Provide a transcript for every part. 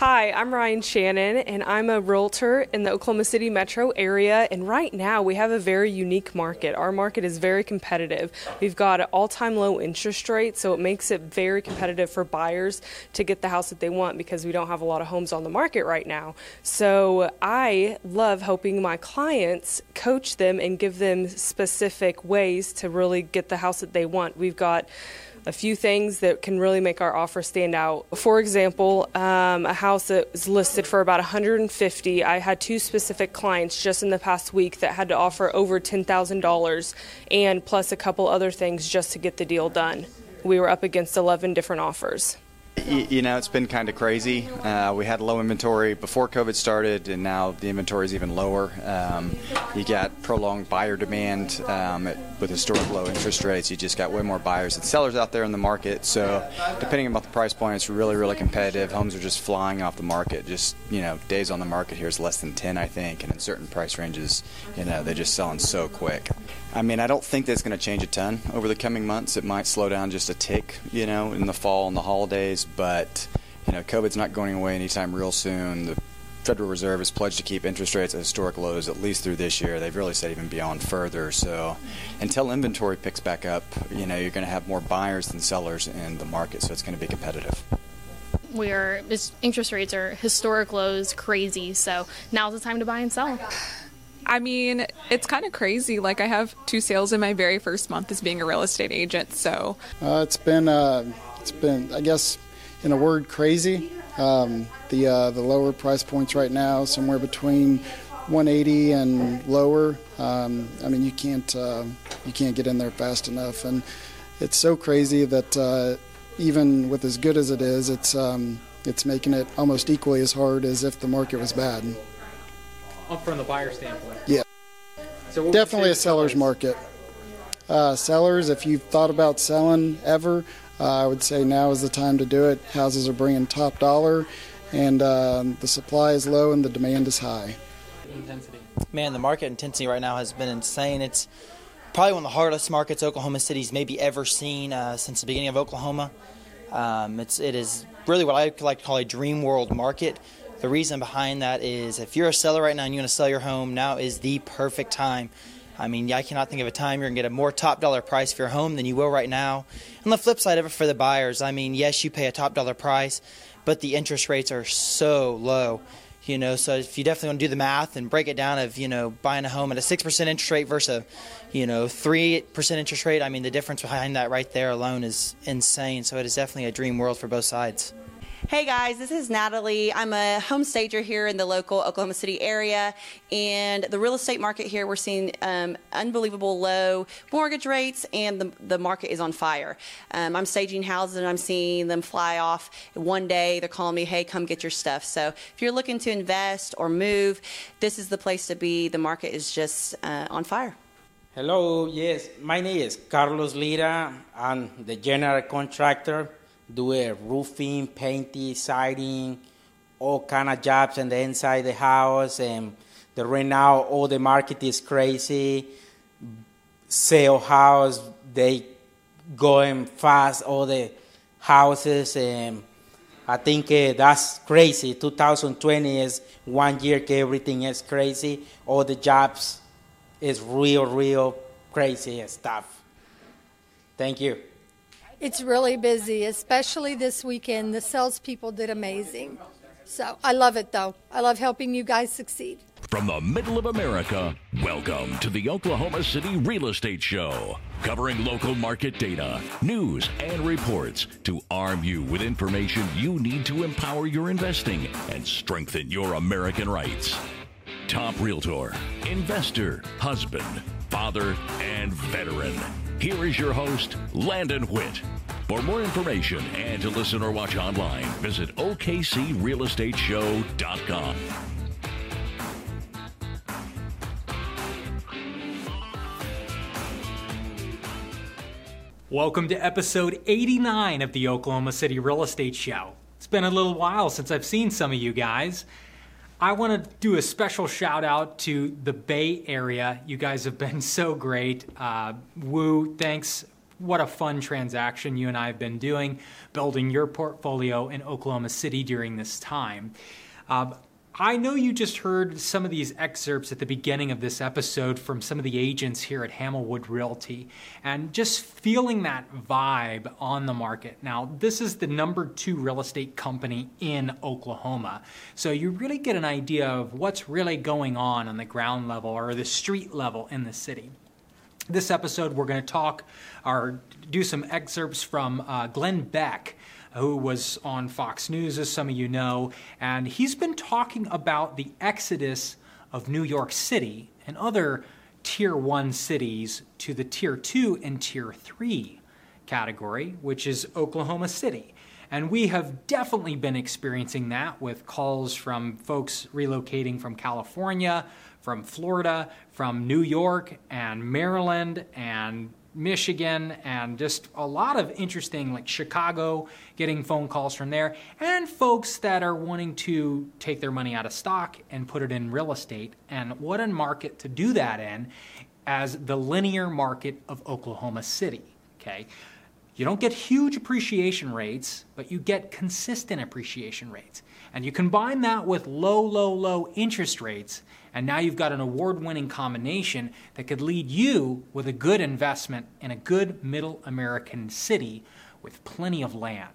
Hi, I'm Ryan Shannon, and I'm a realtor in the Oklahoma City metro area. And right now, we have a very unique market. Our market is very competitive. We've got an all time low interest rate, so it makes it very competitive for buyers to get the house that they want because we don't have a lot of homes on the market right now. So I love helping my clients coach them and give them specific ways to really get the house that they want. We've got a few things that can really make our offer stand out. For example, um, a house that was listed for about 150. I had two specific clients just in the past week that had to offer over $10,000 and plus a couple other things just to get the deal done. We were up against 11 different offers. You know, it's been kind of crazy. Uh, we had low inventory before COVID started, and now the inventory is even lower. Um, you got prolonged buyer demand um, with historic low interest rates. You just got way more buyers and sellers out there in the market. So, depending on the price point, it's really, really competitive. Homes are just flying off the market. Just you know, days on the market here is less than 10, I think, and in certain price ranges, you know, they're just selling so quick. I mean, I don't think that's going to change a ton over the coming months. It might slow down just a tick, you know, in the fall and the holidays, but you know, COVID's not going away anytime real soon. The Federal Reserve has pledged to keep interest rates at historic lows at least through this year. They've really said even beyond further. So until inventory picks back up, you know, you're going to have more buyers than sellers in the market, so it's going to be competitive. We are interest rates are historic lows, crazy. So now's the time to buy and sell. I mean, it's kind of crazy. Like I have two sales in my very first month as being a real estate agent. So uh, it's been, uh, it's been, I guess, in a word, crazy. Um, the uh, the lower price points right now, somewhere between 180 and lower. Um, I mean, you can't uh, you can't get in there fast enough, and it's so crazy that uh, even with as good as it is, it's um, it's making it almost equally as hard as if the market was bad Up from the buyer standpoint. Yeah. So definitely a seller's market. Uh, sellers, if you've thought about selling ever, I would say now is the time to do it. Houses are bringing top dollar, and uh, the supply is low and the demand is high. Intensity. Man, the market intensity right now has been insane. It's probably one of the hardest markets Oklahoma City's maybe ever seen uh, since the beginning of Oklahoma. Um, it's it is really what I like to call a dream world market. The reason behind that is if you're a seller right now and you want to sell your home, now is the perfect time. I mean, I cannot think of a time you're going to get a more top dollar price for your home than you will right now. On the flip side of it, for the buyers, I mean, yes, you pay a top dollar price, but the interest rates are so low. You know, so if you definitely want to do the math and break it down of, you know, buying a home at a 6% interest rate versus a, you know, 3% interest rate, I mean, the difference behind that right there alone is insane. So it is definitely a dream world for both sides. Hey guys, this is Natalie. I'm a home stager here in the local Oklahoma City area, and the real estate market here, we're seeing um, unbelievable low mortgage rates, and the, the market is on fire. Um, I'm staging houses and I'm seeing them fly off. One day they're calling me, hey, come get your stuff. So if you're looking to invest or move, this is the place to be. The market is just uh, on fire. Hello, yes, my name is Carlos Lira. I'm the general contractor do a roofing, painting, siding, all kind of jobs on the inside the house. And the, right now, all the market is crazy. Sale house, they going fast. All the houses, and I think uh, that's crazy. 2020 is one year everything is crazy. All the jobs is real, real crazy stuff. Thank you. It's really busy, especially this weekend. The salespeople did amazing. So I love it, though. I love helping you guys succeed. From the middle of America, welcome to the Oklahoma City Real Estate Show, covering local market data, news, and reports to arm you with information you need to empower your investing and strengthen your American rights. Top realtor, investor, husband, father, and veteran. Here is your host, Landon Witt. For more information and to listen or watch online, visit OKCRealEstateShow.com. Welcome to episode 89 of the Oklahoma City Real Estate Show. It's been a little while since I've seen some of you guys. I want to do a special shout out to the Bay Area. You guys have been so great. Uh, Woo, thanks what a fun transaction you and I have been doing, building your portfolio in Oklahoma City during this time. Um, I know you just heard some of these excerpts at the beginning of this episode from some of the agents here at Hamilwood Realty and just feeling that vibe on the market. Now, this is the number two real estate company in Oklahoma. So you really get an idea of what's really going on on the ground level or the street level in the city. This episode, we're going to talk or do some excerpts from uh, Glenn Beck who was on Fox News, as some of you know, and he's been talking about the exodus of New York City and other tier one cities to the tier two and tier three category, which is Oklahoma City. And we have definitely been experiencing that with calls from folks relocating from California, from Florida, from New York, and Maryland, and Michigan and just a lot of interesting, like Chicago, getting phone calls from there, and folks that are wanting to take their money out of stock and put it in real estate. And what a market to do that in as the linear market of Oklahoma City. Okay. You don't get huge appreciation rates, but you get consistent appreciation rates. And you combine that with low, low, low interest rates, and now you've got an award winning combination that could lead you with a good investment in a good middle American city with plenty of land.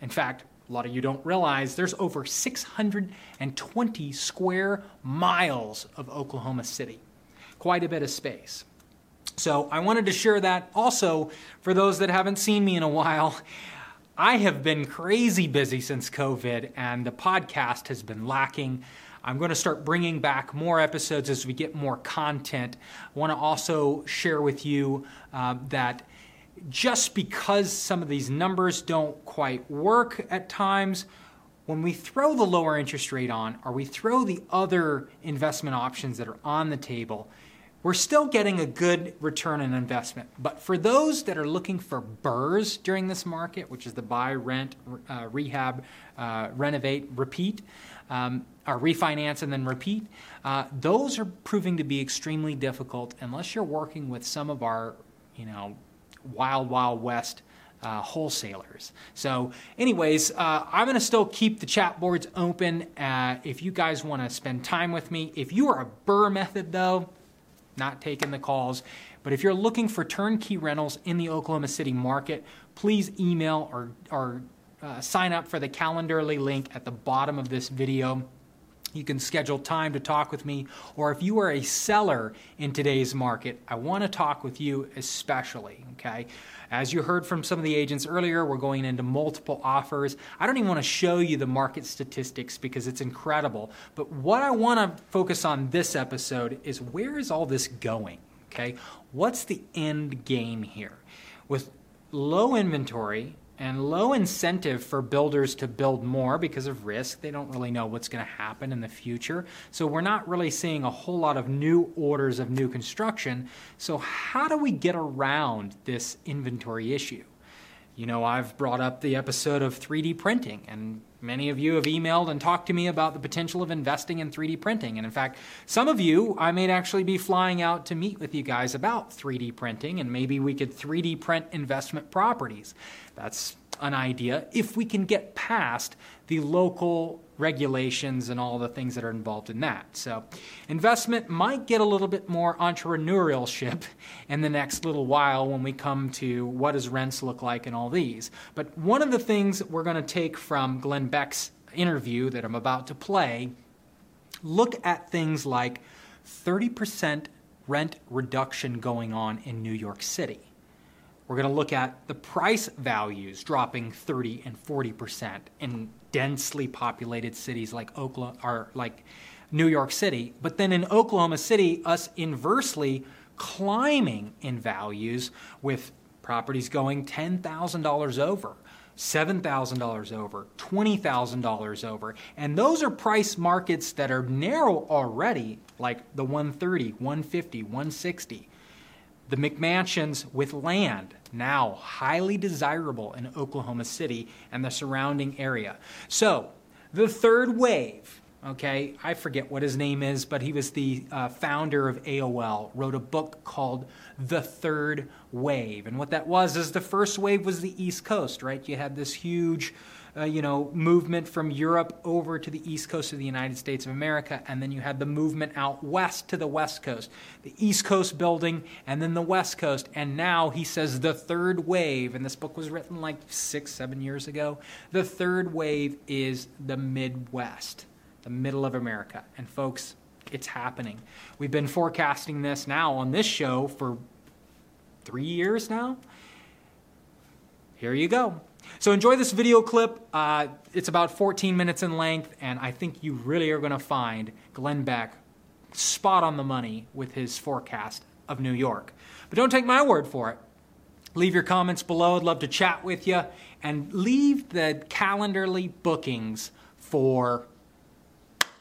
In fact, a lot of you don't realize there's over 620 square miles of Oklahoma City. Quite a bit of space. So I wanted to share that also for those that haven't seen me in a while. I have been crazy busy since COVID, and the podcast has been lacking. I'm going to start bringing back more episodes as we get more content. I want to also share with you uh, that just because some of these numbers don't quite work at times, when we throw the lower interest rate on or we throw the other investment options that are on the table, we're still getting a good return on investment. But for those that are looking for burrs during this market, which is the buy, rent, uh, rehab, uh, renovate, repeat, um, or refinance and then repeat, uh, those are proving to be extremely difficult unless you're working with some of our, you know, wild, wild west uh, wholesalers. So, anyways, uh, I'm going to still keep the chat boards open uh, if you guys want to spend time with me. If you are a BRRRR method, though, not taking the calls. But if you're looking for turnkey rentals in the Oklahoma City market, please email or, or uh, sign up for the Calendarly link at the bottom of this video. You can schedule time to talk with me, or if you are a seller in today's market, I want to talk with you especially. Okay, as you heard from some of the agents earlier, we're going into multiple offers. I don't even want to show you the market statistics because it's incredible. But what I want to focus on this episode is where is all this going? Okay, what's the end game here? With low inventory and low incentive for builders to build more because of risk. They don't really know what's going to happen in the future. So we're not really seeing a whole lot of new orders of new construction. So, how do we get around this inventory issue? You know, I've brought up the episode of 3D printing, and Many of you have emailed and talked to me about the potential of investing in 3D printing. And in fact, some of you, I may actually be flying out to meet with you guys about 3D printing, and maybe we could 3D print investment properties. That's an idea if we can get past the local regulations and all the things that are involved in that. So, investment might get a little bit more entrepreneurship in the next little while when we come to what does rents look like and all these. But one of the things we're going to take from Glenn Beck's interview that I'm about to play look at things like 30% rent reduction going on in New York City. We're going to look at the price values dropping 30 and 40% in densely populated cities like Oklahoma or like New York City. But then in Oklahoma City, us inversely climbing in values with properties going $10,000 over. $7,000 over, $20,000 over. And those are price markets that are narrow already, like the 130, 150, 160. The McMansions with land, now highly desirable in Oklahoma City and the surrounding area. So, the third wave Okay, I forget what his name is, but he was the uh, founder of AOL. Wrote a book called The Third Wave, and what that was is the first wave was the East Coast, right? You had this huge uh, you know, movement from Europe over to the east coast of the United States of America, and then you had the movement out west to the west coast, the east coast building, and then the west coast. And now he says the third wave, and this book was written like six, seven years ago. The third wave is the Midwest, the middle of America. And folks, it's happening. We've been forecasting this now on this show for three years now. Here you go. So enjoy this video clip. Uh, it's about 14 minutes in length, and I think you really are going to find Glenn Beck spot on the money with his forecast of New York. But don't take my word for it. Leave your comments below. I'd love to chat with you. And leave the calendarly bookings for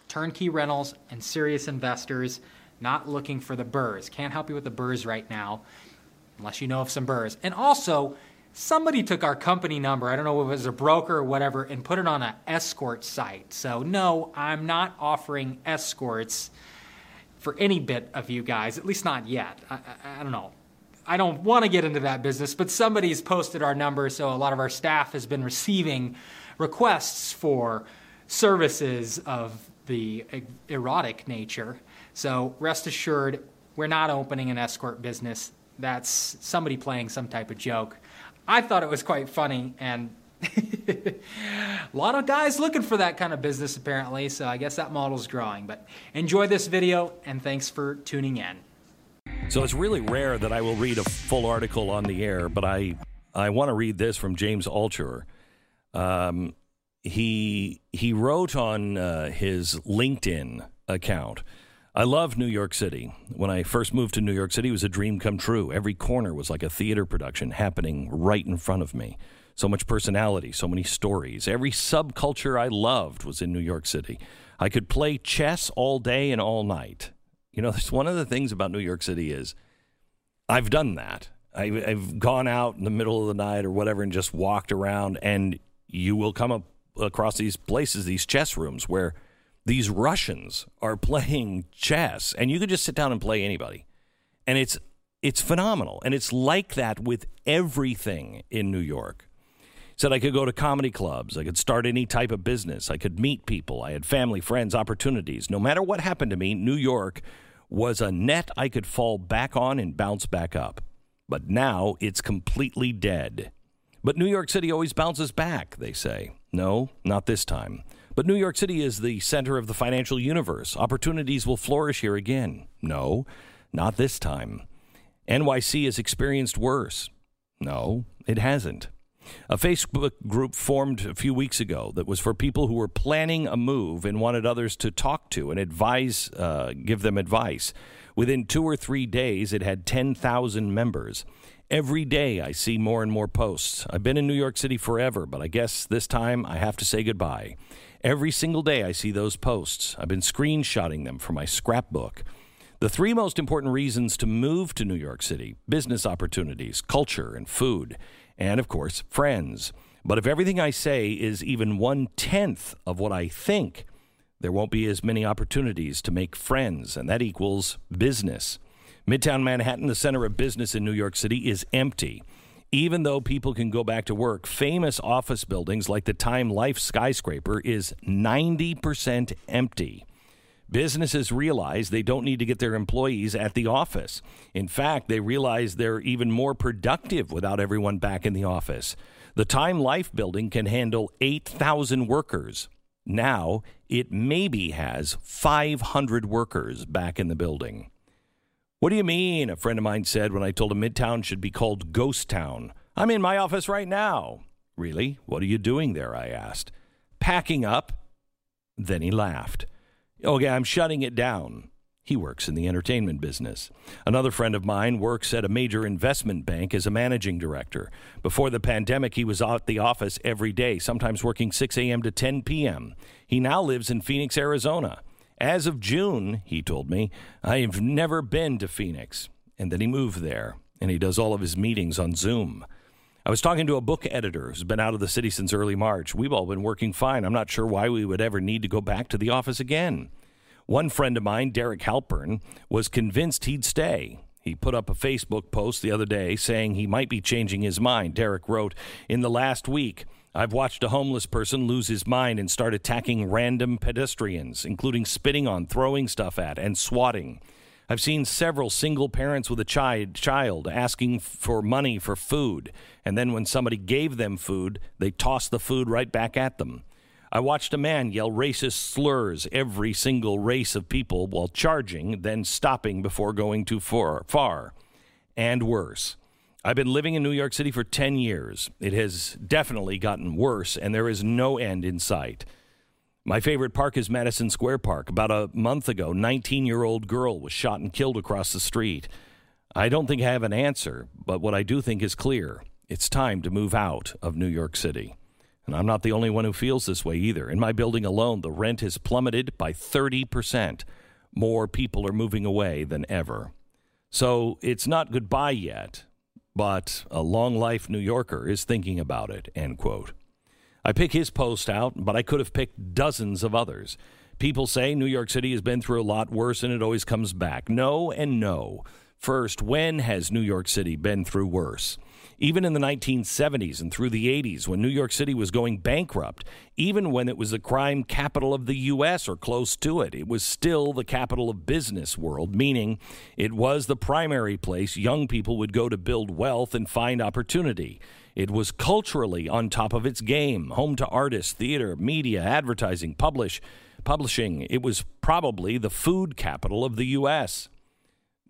turnkey rentals and serious investors not looking for the burrs. Can't help you with the burrs right now, unless you know of some burrs. And also, somebody took our company number, I don't know if it was a broker or whatever, and put it on an escort site. So, no, I'm not offering escorts for any bit of you guys, at least not yet. I, I, I don't know. I don't want to get into that business, but somebody's posted our number, so a lot of our staff has been receiving requests for services of the erotic nature. So, rest assured, we're not opening an escort business. That's somebody playing some type of joke. I thought it was quite funny and a lot of guys looking for that kind of business apparently, so I guess that model's growing. But enjoy this video and thanks for tuning in. So it's really rare that I will read a full article on the air, but I I want to read this from James Altucher. Um, he he wrote on uh, his LinkedIn account I love New York City. When I first moved to New York City, it was a dream come true. Every corner was like a theater production happening right in front of me. So much personality, so many stories. Every subculture I loved was in New York City. I could play chess all day and all night. You know, that's one of the things about New York City is I've done that. I've gone out in the middle of the night or whatever and just walked around, and you will come up across these places, these chess rooms where – these Russians are playing chess, and you could just sit down and play anybody, and it's it's phenomenal, and it's like that with everything in New York. Said I could go to comedy clubs, I could start any type of business, I could meet people, I had family, friends, opportunities. No matter what happened to me, New York was a net I could fall back on and bounce back up. But now it's completely dead. But New York City always bounces back, they say. No, not this time. But New York City is the center of the financial universe. Opportunities will flourish here again. No, not this time. NYC has experienced worse. No, it hasn't. A Facebook group formed a few weeks ago that was for people who were planning a move and wanted others to talk to and advise, uh, give them advice. Within two or three days, it had 10,000 members. Every day, I see more and more posts. I've been in New York City forever, but I guess this time I have to say goodbye. Every single day I see those posts. I've been screenshotting them for my scrapbook. The three most important reasons to move to New York City business opportunities, culture, and food, and of course, friends. But if everything I say is even one tenth of what I think, there won't be as many opportunities to make friends, and that equals business. Midtown Manhattan, the center of business in New York City, is empty. Even though people can go back to work, famous office buildings like the Time Life skyscraper is 90% empty. Businesses realize they don't need to get their employees at the office. In fact, they realize they're even more productive without everyone back in the office. The Time Life building can handle 8,000 workers. Now, it maybe has 500 workers back in the building. What do you mean? A friend of mine said when I told him Midtown should be called Ghost Town. I'm in my office right now. Really? What are you doing there? I asked. Packing up. Then he laughed. Okay, I'm shutting it down. He works in the entertainment business. Another friend of mine works at a major investment bank as a managing director. Before the pandemic, he was at the office every day, sometimes working 6 a.m. to 10 p.m. He now lives in Phoenix, Arizona. As of June, he told me, I've never been to Phoenix. And then he moved there, and he does all of his meetings on Zoom. I was talking to a book editor who's been out of the city since early March. We've all been working fine. I'm not sure why we would ever need to go back to the office again. One friend of mine, Derek Halpern, was convinced he'd stay. He put up a Facebook post the other day saying he might be changing his mind. Derek wrote, In the last week, I've watched a homeless person lose his mind and start attacking random pedestrians, including spitting on, throwing stuff at, and swatting. I've seen several single parents with a child, child asking for money for food, and then when somebody gave them food, they tossed the food right back at them. I watched a man yell racist slurs every single race of people while charging, then stopping before going too far. far. And worse. I've been living in New York City for 10 years. It has definitely gotten worse, and there is no end in sight. My favorite park is Madison Square Park. About a month ago, 19 year old girl was shot and killed across the street. I don't think I have an answer, but what I do think is clear it's time to move out of New York City. And I'm not the only one who feels this way either. In my building alone, the rent has plummeted by 30%. More people are moving away than ever. So it's not goodbye yet, but a long life New Yorker is thinking about it, end quote. I pick his post out, but I could have picked dozens of others. People say New York City has been through a lot worse and it always comes back. No and no. First, when has New York City been through worse? Even in the 1970s and through the 80s, when New York City was going bankrupt, even when it was the crime capital of the U.S. or close to it, it was still the capital of business world, meaning it was the primary place young people would go to build wealth and find opportunity. It was culturally on top of its game, home to artists, theater, media, advertising, publish, publishing. It was probably the food capital of the U.S.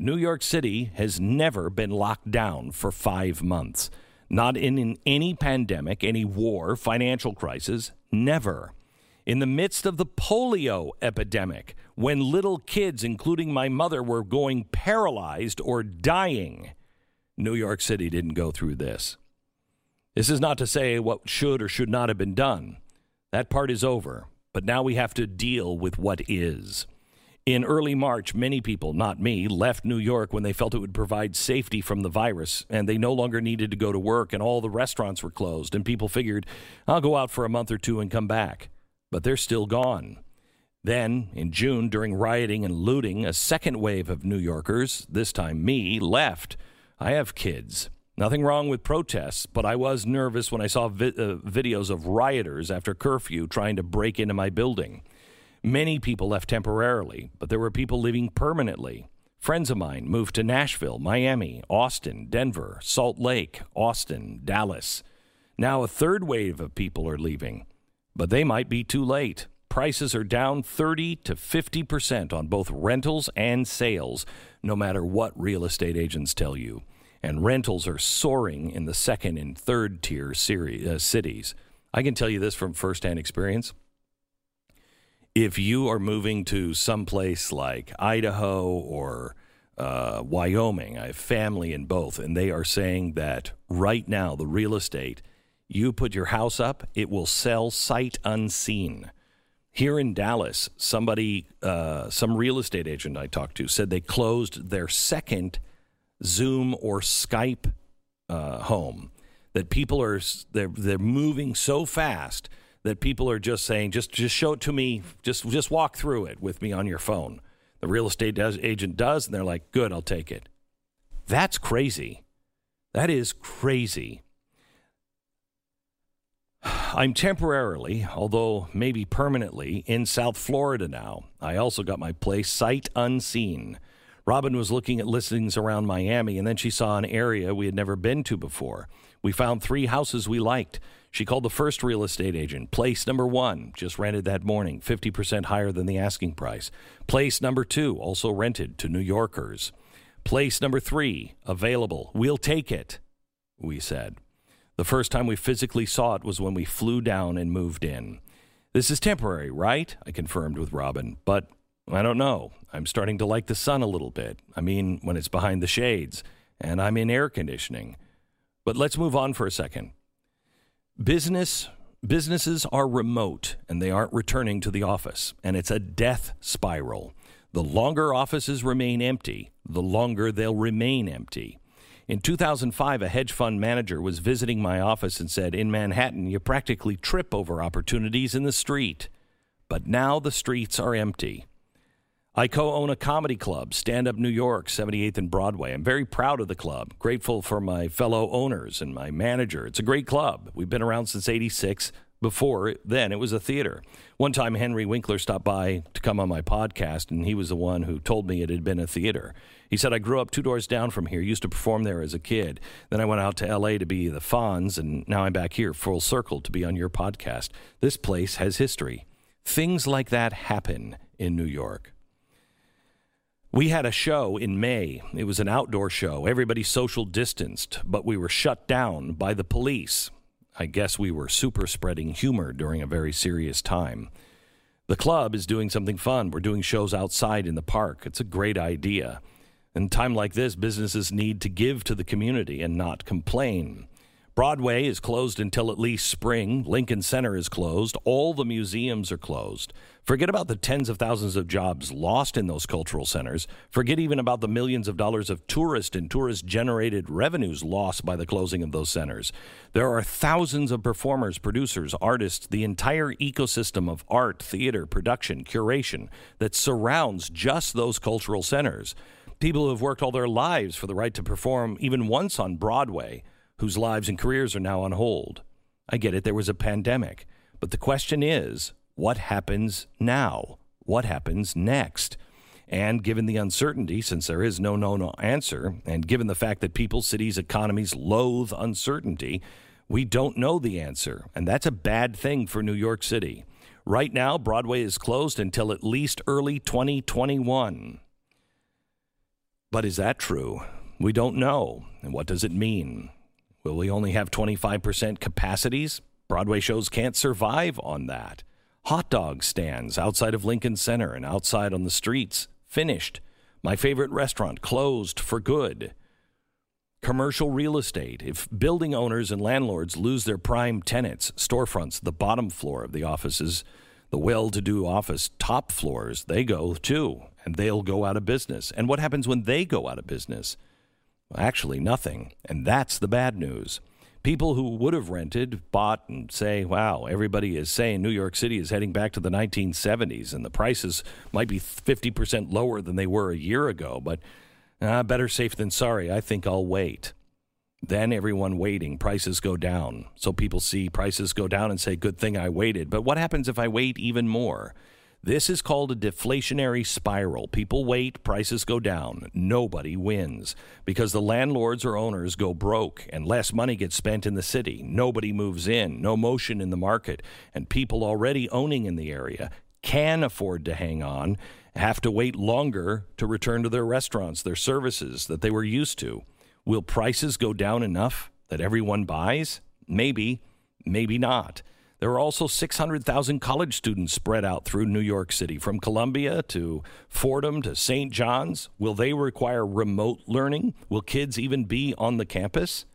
New York City has never been locked down for five months. Not in, in any pandemic, any war, financial crisis, never. In the midst of the polio epidemic, when little kids, including my mother, were going paralyzed or dying, New York City didn't go through this. This is not to say what should or should not have been done. That part is over, but now we have to deal with what is. In early March, many people, not me, left New York when they felt it would provide safety from the virus, and they no longer needed to go to work, and all the restaurants were closed, and people figured, I'll go out for a month or two and come back. But they're still gone. Then, in June, during rioting and looting, a second wave of New Yorkers, this time me, left. I have kids. Nothing wrong with protests, but I was nervous when I saw vi- uh, videos of rioters after curfew trying to break into my building. Many people left temporarily, but there were people leaving permanently. Friends of mine moved to Nashville, Miami, Austin, Denver, Salt Lake, Austin, Dallas. Now a third wave of people are leaving, but they might be too late. Prices are down 30 to 50% on both rentals and sales, no matter what real estate agents tell you and rentals are soaring in the second and third tier series, uh, cities. I can tell you this from firsthand experience. If you are moving to some place like Idaho or uh, Wyoming, I have family in both, and they are saying that right now, the real estate, you put your house up, it will sell sight unseen. Here in Dallas, somebody, uh, some real estate agent I talked to said they closed their second Zoom or Skype uh, home that people are they're they're moving so fast that people are just saying just just show it to me just just walk through it with me on your phone. The real estate does, agent does, and they're like, "Good, I'll take it." That's crazy. That is crazy. I'm temporarily, although maybe permanently, in South Florida now. I also got my place sight unseen. Robin was looking at listings around Miami, and then she saw an area we had never been to before. We found three houses we liked. She called the first real estate agent. Place number one, just rented that morning, 50% higher than the asking price. Place number two, also rented to New Yorkers. Place number three, available. We'll take it, we said. The first time we physically saw it was when we flew down and moved in. This is temporary, right? I confirmed with Robin, but I don't know. I'm starting to like the sun a little bit. I mean, when it's behind the shades and I'm in air conditioning. But let's move on for a second. Business businesses are remote and they aren't returning to the office, and it's a death spiral. The longer offices remain empty, the longer they'll remain empty. In 2005, a hedge fund manager was visiting my office and said, In Manhattan, you practically trip over opportunities in the street. But now the streets are empty. I co own a comedy club, Stand Up New York, 78th and Broadway. I'm very proud of the club, grateful for my fellow owners and my manager. It's a great club. We've been around since 86. Before then, it was a theater. One time, Henry Winkler stopped by to come on my podcast, and he was the one who told me it had been a theater. He said, I grew up two doors down from here, used to perform there as a kid. Then I went out to LA to be the Fonz, and now I'm back here, full circle, to be on your podcast. This place has history. Things like that happen in New York. We had a show in May. It was an outdoor show. Everybody social distanced, but we were shut down by the police. I guess we were super spreading humor during a very serious time. The club is doing something fun. We're doing shows outside in the park. It's a great idea. In time like this, businesses need to give to the community and not complain. Broadway is closed until at least spring. Lincoln Center is closed. All the museums are closed. Forget about the tens of thousands of jobs lost in those cultural centers. Forget even about the millions of dollars of tourist and tourist generated revenues lost by the closing of those centers. There are thousands of performers, producers, artists, the entire ecosystem of art, theater, production, curation that surrounds just those cultural centers. People who have worked all their lives for the right to perform even once on Broadway, whose lives and careers are now on hold. I get it, there was a pandemic. But the question is, what happens now? What happens next? And given the uncertainty, since there is no known answer, and given the fact that people, cities, economies loathe uncertainty, we don't know the answer. And that's a bad thing for New York City. Right now, Broadway is closed until at least early 2021. But is that true? We don't know. And what does it mean? Will we only have 25% capacities? Broadway shows can't survive on that. Hot dog stands outside of Lincoln Center and outside on the streets, finished. My favorite restaurant closed for good. Commercial real estate. If building owners and landlords lose their prime tenants, storefronts, the bottom floor of the offices, the well to do office top floors, they go too, and they'll go out of business. And what happens when they go out of business? Actually, nothing. And that's the bad news. People who would have rented bought and say, wow, everybody is saying New York City is heading back to the 1970s and the prices might be 50% lower than they were a year ago, but uh, better safe than sorry. I think I'll wait. Then everyone waiting, prices go down. So people see prices go down and say, good thing I waited. But what happens if I wait even more? This is called a deflationary spiral. People wait, prices go down. Nobody wins because the landlords or owners go broke and less money gets spent in the city. Nobody moves in, no motion in the market, and people already owning in the area can afford to hang on, have to wait longer to return to their restaurants, their services that they were used to. Will prices go down enough that everyone buys? Maybe, maybe not. There are also 600,000 college students spread out through New York City, from Columbia to Fordham to St. John's. Will they require remote learning? Will kids even be on the campus?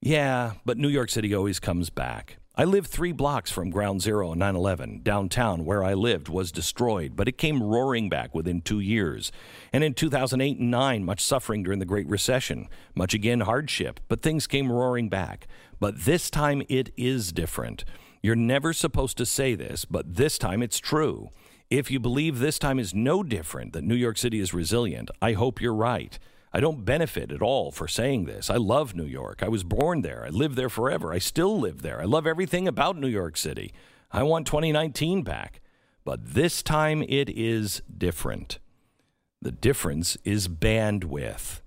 Yeah, but New York City always comes back. I lived three blocks from Ground Zero on 9 11. Downtown, where I lived, was destroyed, but it came roaring back within two years. And in 2008 and 9, much suffering during the Great Recession, much again hardship, but things came roaring back. But this time it is different. You're never supposed to say this, but this time it's true. If you believe this time is no different, that New York City is resilient, I hope you're right. I don't benefit at all for saying this. I love New York. I was born there. I live there forever. I still live there. I love everything about New York City. I want 2019 back. But this time it is different. The difference is bandwidth.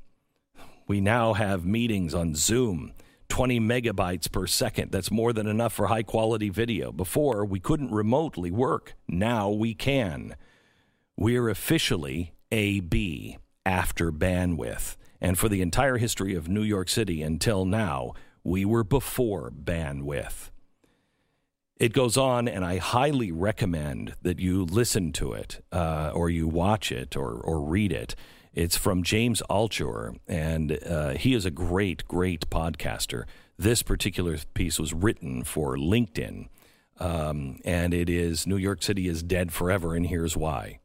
We now have meetings on Zoom. 20 megabytes per second. That's more than enough for high quality video. Before, we couldn't remotely work. Now we can. We're officially AB after bandwidth. And for the entire history of New York City until now, we were before bandwidth. It goes on, and I highly recommend that you listen to it, uh, or you watch it, or, or read it. It's from James Altucher, and uh, he is a great, great podcaster. This particular piece was written for LinkedIn, um, and it is New York City is dead forever, and here's why.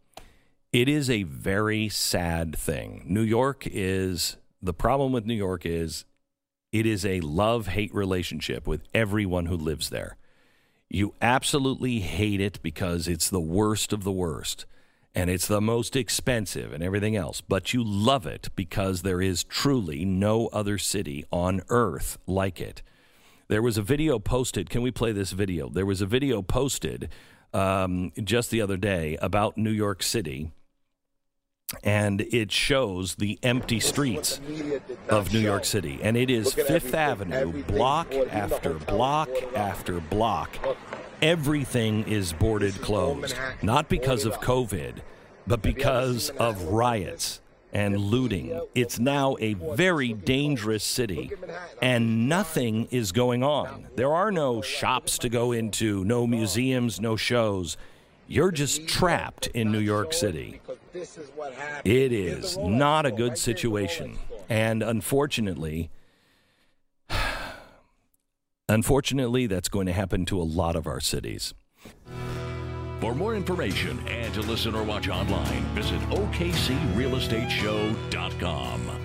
It is a very sad thing. New York is The problem with New York is it is a love hate relationship with everyone who lives there. You absolutely hate it because it's the worst of the worst and it's the most expensive and everything else, but you love it because there is truly no other city on earth like it. There was a video posted. Can we play this video? There was a video posted um, just the other day about New York City, and it shows the empty streets of New York City. And it is Fifth Avenue, block after block after block. Everything is boarded closed, not because of COVID, but because of riots and looting. It's now a very dangerous city, and nothing is going on. There are no shops to go into, no museums, no shows. You're just trapped in New York City. It is not a good situation. And unfortunately, unfortunately, that's going to happen to a lot of our cities. For more information and to listen or watch online, visit OKCRealEstateShow.com.